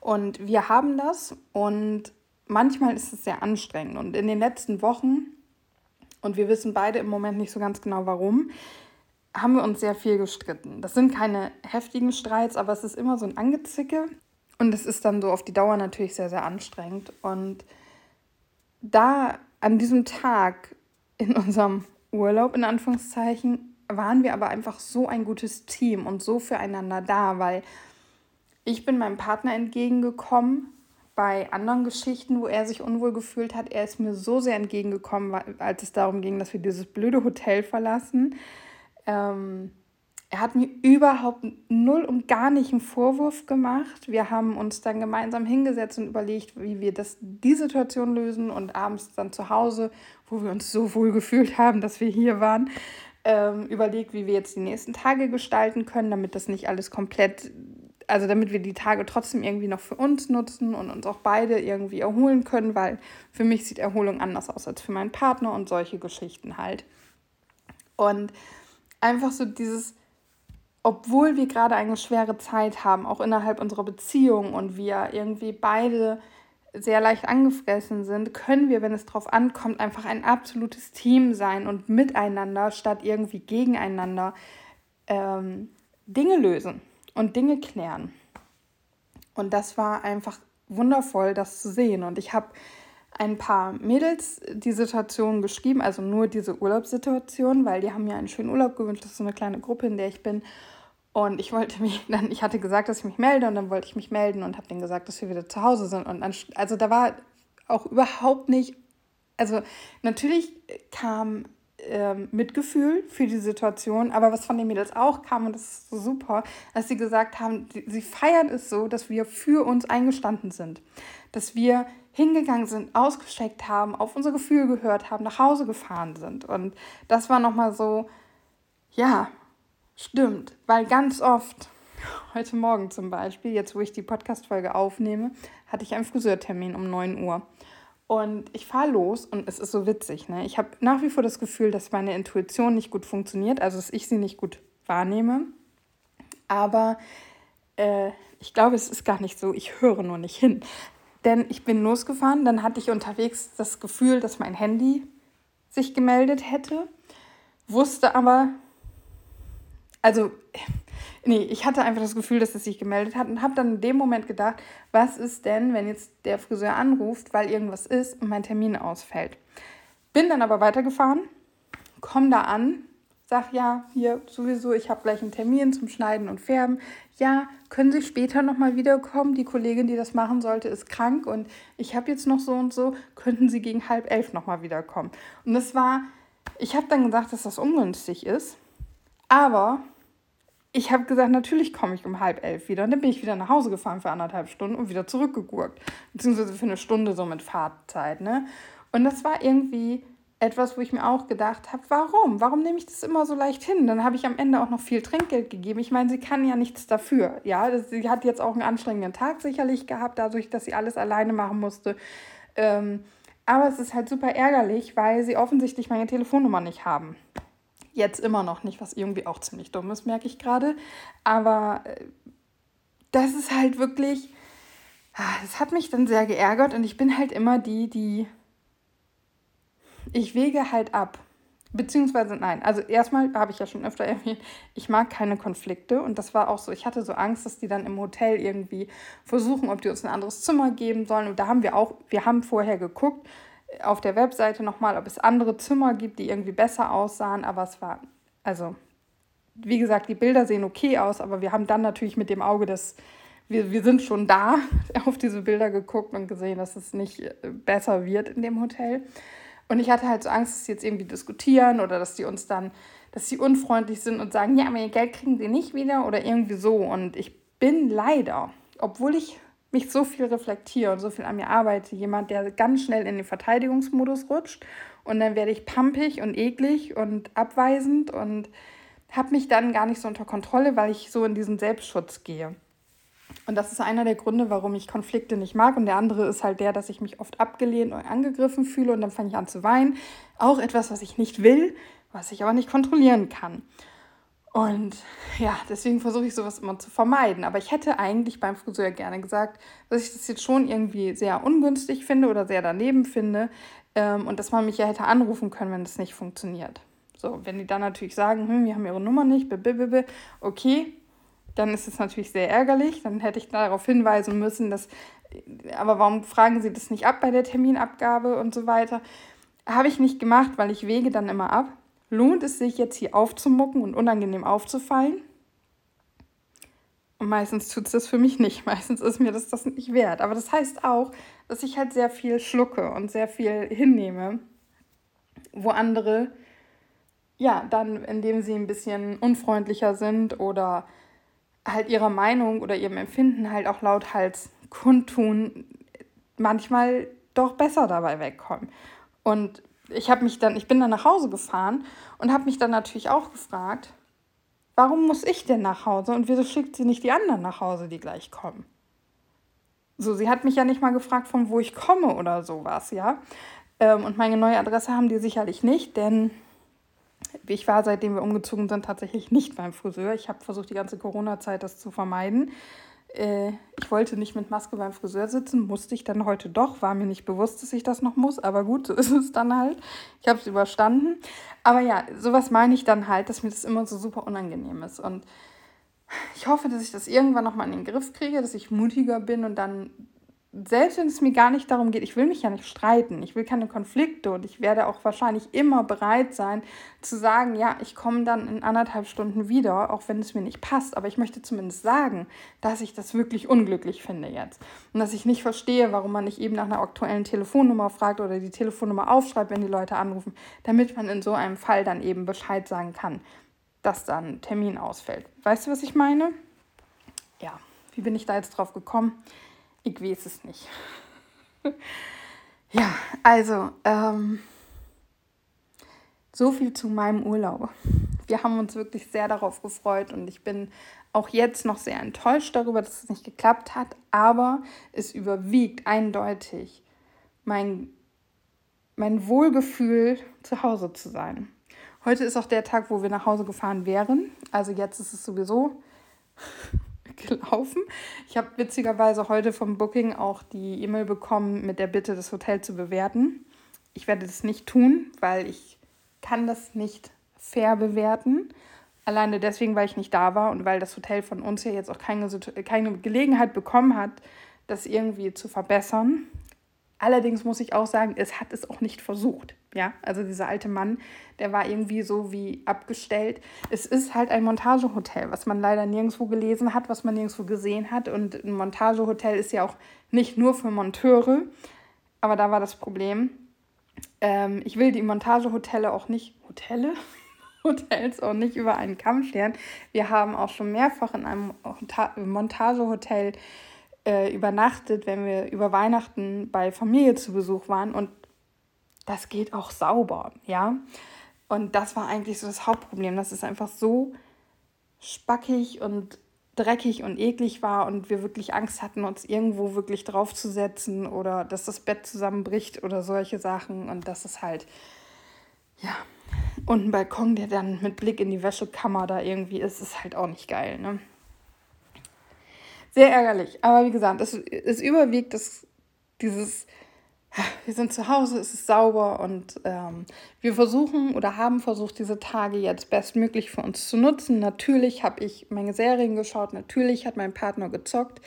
Und wir haben das und manchmal ist es sehr anstrengend. Und in den letzten Wochen und wir wissen beide im Moment nicht so ganz genau warum, haben wir uns sehr viel gestritten. Das sind keine heftigen Streits, aber es ist immer so ein Angezicke und es ist dann so auf die Dauer natürlich sehr, sehr anstrengend. Und da an diesem Tag in unserem Urlaub, in Anführungszeichen, waren wir aber einfach so ein gutes Team und so füreinander da, weil ich bin meinem Partner entgegengekommen bei anderen Geschichten, wo er sich unwohl gefühlt hat. Er ist mir so sehr entgegengekommen, als es darum ging, dass wir dieses blöde Hotel verlassen. Ähm, er hat mir überhaupt null und gar nicht einen Vorwurf gemacht. Wir haben uns dann gemeinsam hingesetzt und überlegt, wie wir das, die Situation lösen und abends dann zu Hause, wo wir uns so wohl gefühlt haben, dass wir hier waren, ähm, überlegt, wie wir jetzt die nächsten Tage gestalten können, damit das nicht alles komplett, also damit wir die Tage trotzdem irgendwie noch für uns nutzen und uns auch beide irgendwie erholen können, weil für mich sieht Erholung anders aus als für meinen Partner und solche Geschichten halt. Und einfach so dieses obwohl wir gerade eine schwere Zeit haben, auch innerhalb unserer Beziehung und wir irgendwie beide sehr leicht angefressen sind, können wir, wenn es darauf ankommt, einfach ein absolutes Team sein und miteinander statt irgendwie gegeneinander ähm, Dinge lösen und Dinge klären. Und das war einfach wundervoll, das zu sehen. Und ich habe ein paar Mädels die Situation geschrieben, also nur diese Urlaubssituation, weil die haben mir einen schönen Urlaub gewünscht. Das ist so eine kleine Gruppe, in der ich bin. Und ich wollte mich dann, ich hatte gesagt, dass ich mich melde und dann wollte ich mich melden und habe denen gesagt, dass wir wieder zu Hause sind. Und dann, also da war auch überhaupt nicht, also natürlich kam ähm, Mitgefühl für die Situation, aber was von den Mädels auch kam, und das ist so super, dass sie gesagt haben, sie, feiern es so, dass wir für uns eingestanden sind. Dass wir hingegangen sind, ausgesteckt haben, auf unser Gefühl gehört haben, nach Hause gefahren sind. Und das war nochmal so, ja, Stimmt, weil ganz oft, heute Morgen zum Beispiel, jetzt wo ich die Podcast-Folge aufnehme, hatte ich einen Friseurtermin um 9 Uhr. Und ich fahre los und es ist so witzig. Ne? Ich habe nach wie vor das Gefühl, dass meine Intuition nicht gut funktioniert, also dass ich sie nicht gut wahrnehme. Aber äh, ich glaube, es ist gar nicht so. Ich höre nur nicht hin. Denn ich bin losgefahren, dann hatte ich unterwegs das Gefühl, dass mein Handy sich gemeldet hätte, wusste aber, also, nee, ich hatte einfach das Gefühl, dass es sich gemeldet hat und habe dann in dem Moment gedacht, was ist denn, wenn jetzt der Friseur anruft, weil irgendwas ist und mein Termin ausfällt. Bin dann aber weitergefahren, komme da an, sag ja, hier sowieso, ich habe gleich einen Termin zum Schneiden und Färben. Ja, können Sie später nochmal wiederkommen? Die Kollegin, die das machen sollte, ist krank und ich habe jetzt noch so und so, könnten Sie gegen halb elf nochmal wiederkommen? Und das war, ich habe dann gesagt, dass das ungünstig ist, aber ich habe gesagt, natürlich komme ich um halb elf wieder. Und dann bin ich wieder nach Hause gefahren für anderthalb Stunden und wieder zurückgegurkt. Beziehungsweise für eine Stunde so mit Fahrtzeit. Ne? Und das war irgendwie etwas, wo ich mir auch gedacht habe, warum? Warum nehme ich das immer so leicht hin? Dann habe ich am Ende auch noch viel Trinkgeld gegeben. Ich meine, sie kann ja nichts dafür. Ja, sie hat jetzt auch einen anstrengenden Tag sicherlich gehabt, dadurch, dass sie alles alleine machen musste. Ähm, aber es ist halt super ärgerlich, weil sie offensichtlich meine Telefonnummer nicht haben. Jetzt immer noch nicht, was irgendwie auch ziemlich dumm ist, merke ich gerade. Aber äh, das ist halt wirklich, ah, das hat mich dann sehr geärgert und ich bin halt immer die, die, ich wege halt ab. Beziehungsweise nein, also erstmal habe ich ja schon öfter erwähnt, ich mag keine Konflikte und das war auch so, ich hatte so Angst, dass die dann im Hotel irgendwie versuchen, ob die uns ein anderes Zimmer geben sollen und da haben wir auch, wir haben vorher geguckt, auf der Webseite nochmal, ob es andere Zimmer gibt, die irgendwie besser aussahen, aber es war, also, wie gesagt, die Bilder sehen okay aus, aber wir haben dann natürlich mit dem Auge des, wir, wir sind schon da, auf diese Bilder geguckt und gesehen, dass es nicht äh, besser wird in dem Hotel. Und ich hatte halt so Angst, dass sie jetzt irgendwie diskutieren oder dass die uns dann, dass sie unfreundlich sind und sagen, ja, aber ihr Geld kriegen sie nicht wieder oder irgendwie so. Und ich bin leider, obwohl ich mich so viel reflektiere und so viel an mir arbeite, jemand, der ganz schnell in den Verteidigungsmodus rutscht und dann werde ich pampig und eklig und abweisend und habe mich dann gar nicht so unter Kontrolle, weil ich so in diesen Selbstschutz gehe. Und das ist einer der Gründe, warum ich Konflikte nicht mag. Und der andere ist halt der, dass ich mich oft abgelehnt und angegriffen fühle und dann fange ich an zu weinen. Auch etwas, was ich nicht will, was ich aber nicht kontrollieren kann. Und ja, deswegen versuche ich sowas immer zu vermeiden. Aber ich hätte eigentlich beim Friseur gerne gesagt, dass ich das jetzt schon irgendwie sehr ungünstig finde oder sehr daneben finde ähm, und dass man mich ja hätte anrufen können, wenn das nicht funktioniert. So, wenn die dann natürlich sagen, hm, wir haben ihre Nummer nicht, blablabla, okay, dann ist es natürlich sehr ärgerlich. Dann hätte ich darauf hinweisen müssen, dass, aber warum fragen Sie das nicht ab bei der Terminabgabe und so weiter? Habe ich nicht gemacht, weil ich wege dann immer ab. Lohnt es sich jetzt hier aufzumucken und unangenehm aufzufallen? Und meistens tut es das für mich nicht. Meistens ist mir das das nicht wert. Aber das heißt auch, dass ich halt sehr viel schlucke und sehr viel hinnehme, wo andere, ja, dann, indem sie ein bisschen unfreundlicher sind oder halt ihrer Meinung oder ihrem Empfinden halt auch lauthals kundtun, manchmal doch besser dabei wegkommen. Und ich habe mich dann, ich bin dann nach Hause gefahren und habe mich dann natürlich auch gefragt, warum muss ich denn nach Hause und wieso schickt sie nicht die anderen nach Hause, die gleich kommen? So, sie hat mich ja nicht mal gefragt, von wo ich komme oder sowas, ja. Ähm, und meine neue Adresse haben die sicherlich nicht, denn ich war, seitdem wir umgezogen sind, tatsächlich nicht beim Friseur. Ich habe versucht, die ganze Corona-Zeit das zu vermeiden. Äh, ich wollte nicht mit Maske beim Friseur sitzen, musste ich dann heute doch. War mir nicht bewusst, dass ich das noch muss, aber gut, so ist es dann halt. Ich habe es überstanden. Aber ja, sowas meine ich dann halt, dass mir das immer so super unangenehm ist. Und ich hoffe, dass ich das irgendwann nochmal in den Griff kriege, dass ich mutiger bin und dann selbst wenn es mir gar nicht darum geht, ich will mich ja nicht streiten, ich will keine Konflikte und ich werde auch wahrscheinlich immer bereit sein zu sagen, ja, ich komme dann in anderthalb Stunden wieder, auch wenn es mir nicht passt, aber ich möchte zumindest sagen, dass ich das wirklich unglücklich finde jetzt und dass ich nicht verstehe, warum man nicht eben nach einer aktuellen Telefonnummer fragt oder die Telefonnummer aufschreibt, wenn die Leute anrufen, damit man in so einem Fall dann eben Bescheid sagen kann, dass dann Termin ausfällt. Weißt du, was ich meine? Ja, wie bin ich da jetzt drauf gekommen? Ich weiß es nicht. ja, also, ähm, so viel zu meinem Urlaub. Wir haben uns wirklich sehr darauf gefreut und ich bin auch jetzt noch sehr enttäuscht darüber, dass es nicht geklappt hat, aber es überwiegt eindeutig mein, mein Wohlgefühl, zu Hause zu sein. Heute ist auch der Tag, wo wir nach Hause gefahren wären. Also jetzt ist es sowieso gelaufen. Ich habe witzigerweise heute vom Booking auch die E-Mail bekommen mit der Bitte, das Hotel zu bewerten. Ich werde das nicht tun, weil ich kann das nicht fair bewerten. Alleine deswegen, weil ich nicht da war und weil das Hotel von uns ja jetzt auch keine, keine Gelegenheit bekommen hat, das irgendwie zu verbessern. Allerdings muss ich auch sagen, es hat es auch nicht versucht. Ja, also dieser alte Mann, der war irgendwie so wie abgestellt. Es ist halt ein Montagehotel, was man leider nirgendwo gelesen hat, was man nirgendwo gesehen hat. Und ein Montagehotel ist ja auch nicht nur für Monteure. Aber da war das Problem. Ähm, ich will die Montagehotelle auch nicht, Hotelle? Hotels auch nicht über einen Kamm scheren. Wir haben auch schon mehrfach in einem Montagehotel äh, übernachtet, wenn wir über Weihnachten bei Familie zu Besuch waren. Und das geht auch sauber, ja. Und das war eigentlich so das Hauptproblem, dass es einfach so spackig und dreckig und eklig war und wir wirklich Angst hatten, uns irgendwo wirklich draufzusetzen oder dass das Bett zusammenbricht oder solche Sachen und das ist halt, ja, und ein Balkon, der dann mit Blick in die Wäschekammer da irgendwie ist, ist halt auch nicht geil, ne? Sehr ärgerlich, aber wie gesagt, es, es überwiegt das, dieses wir sind zu Hause, es ist sauber und ähm, wir versuchen oder haben versucht, diese Tage jetzt bestmöglich für uns zu nutzen. Natürlich habe ich meine Serien geschaut, natürlich hat mein Partner gezockt.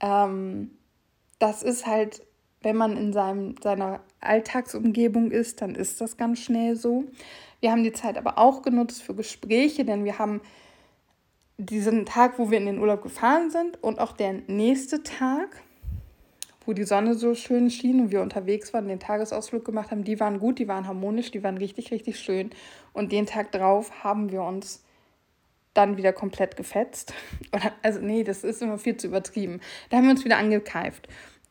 Ähm, das ist halt, wenn man in seinem, seiner Alltagsumgebung ist, dann ist das ganz schnell so. Wir haben die Zeit aber auch genutzt für Gespräche, denn wir haben diesen Tag, wo wir in den Urlaub gefahren sind und auch der nächste Tag, wo die Sonne so schön schien und wir unterwegs waren, den Tagesausflug gemacht haben, die waren gut, die waren harmonisch, die waren richtig, richtig schön. Und den Tag drauf haben wir uns dann wieder komplett gefetzt. Also nee, das ist immer viel zu übertrieben. Da haben wir uns wieder angekeift.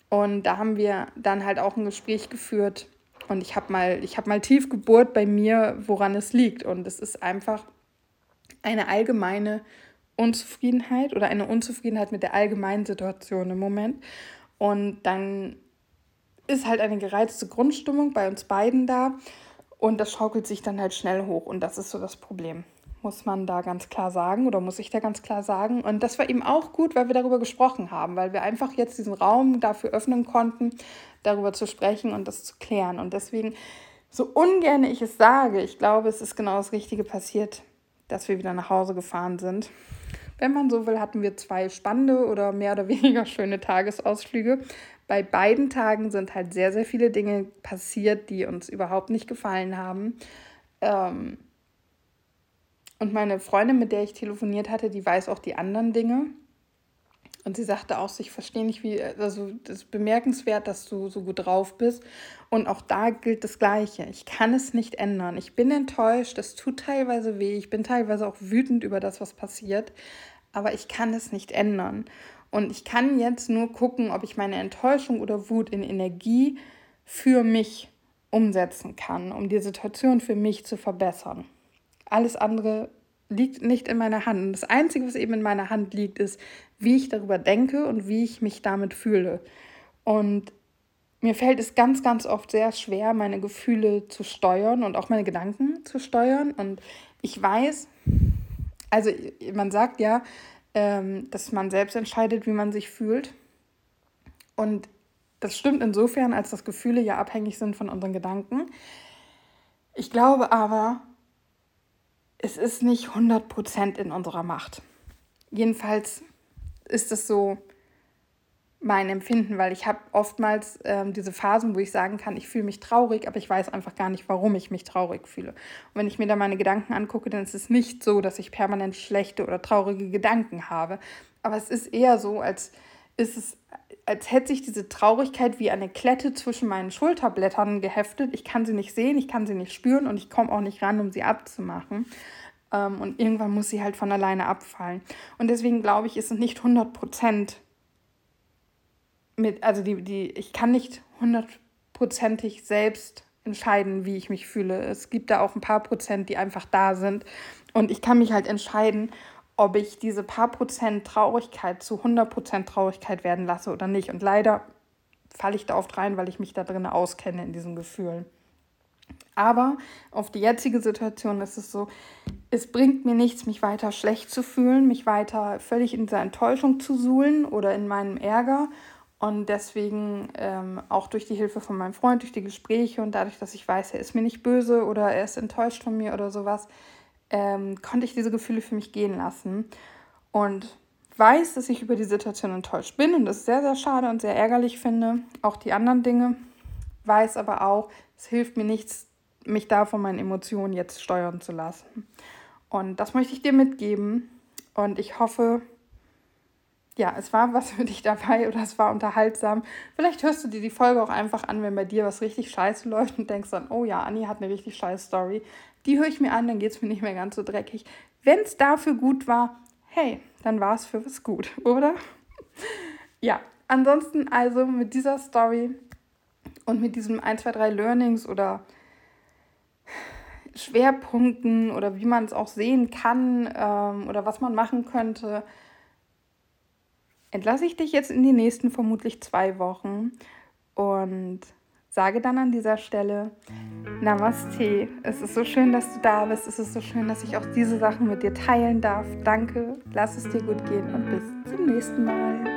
Und da haben wir dann halt auch ein Gespräch geführt. Und ich habe mal, hab mal tief gebohrt bei mir, woran es liegt. Und es ist einfach eine allgemeine Unzufriedenheit oder eine Unzufriedenheit mit der allgemeinen Situation im Moment. Und dann ist halt eine gereizte Grundstimmung bei uns beiden da und das schaukelt sich dann halt schnell hoch und das ist so das Problem. muss man da ganz klar sagen oder muss ich da ganz klar sagen. Und das war eben auch gut, weil wir darüber gesprochen haben, weil wir einfach jetzt diesen Raum dafür öffnen konnten, darüber zu sprechen und das zu klären. Und deswegen, so ungern ich es sage, ich glaube, es ist genau das Richtige passiert, dass wir wieder nach Hause gefahren sind. Wenn man so will, hatten wir zwei spannende oder mehr oder weniger schöne Tagesausflüge. Bei beiden Tagen sind halt sehr, sehr viele Dinge passiert, die uns überhaupt nicht gefallen haben. Ähm, und meine Freundin, mit der ich telefoniert hatte, die weiß auch die anderen Dinge. Und sie sagte auch, ich verstehe nicht, wie, also das ist bemerkenswert, dass du so gut drauf bist. Und auch da gilt das Gleiche. Ich kann es nicht ändern. Ich bin enttäuscht, es tut teilweise weh. Ich bin teilweise auch wütend über das, was passiert. Aber ich kann es nicht ändern. Und ich kann jetzt nur gucken, ob ich meine Enttäuschung oder Wut in Energie für mich umsetzen kann, um die Situation für mich zu verbessern. Alles andere liegt nicht in meiner Hand. Und das Einzige, was eben in meiner Hand liegt, ist, wie ich darüber denke und wie ich mich damit fühle. Und mir fällt es ganz, ganz oft sehr schwer, meine Gefühle zu steuern und auch meine Gedanken zu steuern. Und ich weiß, also man sagt ja, ähm, dass man selbst entscheidet, wie man sich fühlt. Und das stimmt insofern, als dass Gefühle ja abhängig sind von unseren Gedanken. Ich glaube aber, es ist nicht 100% in unserer Macht. Jedenfalls ist es so mein Empfinden, weil ich habe oftmals ähm, diese Phasen, wo ich sagen kann, ich fühle mich traurig, aber ich weiß einfach gar nicht, warum ich mich traurig fühle. Und wenn ich mir da meine Gedanken angucke, dann ist es nicht so, dass ich permanent schlechte oder traurige Gedanken habe. Aber es ist eher so, als ist es, als hätte sich diese Traurigkeit wie eine Klette zwischen meinen Schulterblättern geheftet. Ich kann sie nicht sehen, ich kann sie nicht spüren und ich komme auch nicht ran, um sie abzumachen. Ähm, und irgendwann muss sie halt von alleine abfallen. Und deswegen glaube ich, ist es nicht 100 Prozent mit, also die, die, ich kann nicht hundertprozentig selbst entscheiden, wie ich mich fühle. Es gibt da auch ein paar Prozent, die einfach da sind. Und ich kann mich halt entscheiden, ob ich diese paar Prozent Traurigkeit zu 100 Prozent Traurigkeit werden lasse oder nicht. Und leider falle ich da oft rein, weil ich mich da drin auskenne in diesen Gefühlen. Aber auf die jetzige Situation ist es so, es bringt mir nichts, mich weiter schlecht zu fühlen, mich weiter völlig in dieser Enttäuschung zu suhlen oder in meinem Ärger. Und deswegen ähm, auch durch die Hilfe von meinem Freund, durch die Gespräche und dadurch, dass ich weiß, er ist mir nicht böse oder er ist enttäuscht von mir oder sowas, ähm, konnte ich diese Gefühle für mich gehen lassen. Und weiß, dass ich über die Situation enttäuscht bin und das sehr, sehr schade und sehr ärgerlich finde. Auch die anderen Dinge. Weiß aber auch, es hilft mir nichts, mich da von meinen Emotionen jetzt steuern zu lassen. Und das möchte ich dir mitgeben. Und ich hoffe, ja, es war was für dich dabei oder es war unterhaltsam. Vielleicht hörst du dir die Folge auch einfach an, wenn bei dir was richtig scheiße läuft und denkst dann, oh ja, Anni hat eine richtig scheiße Story. Die höre ich mir an, dann geht es mir nicht mehr ganz so dreckig. Wenn es dafür gut war, hey, dann war es für was gut, oder? ja, ansonsten also mit dieser Story und mit diesem 1, 2, 3 Learnings oder Schwerpunkten oder wie man es auch sehen kann ähm, oder was man machen könnte, entlasse ich dich jetzt in die nächsten vermutlich zwei Wochen und sage dann an dieser Stelle Namaste. Es ist so schön, dass du da bist. Es ist so schön, dass ich auch diese Sachen mit dir teilen darf. Danke, lass es dir gut gehen und bis zum nächsten Mal.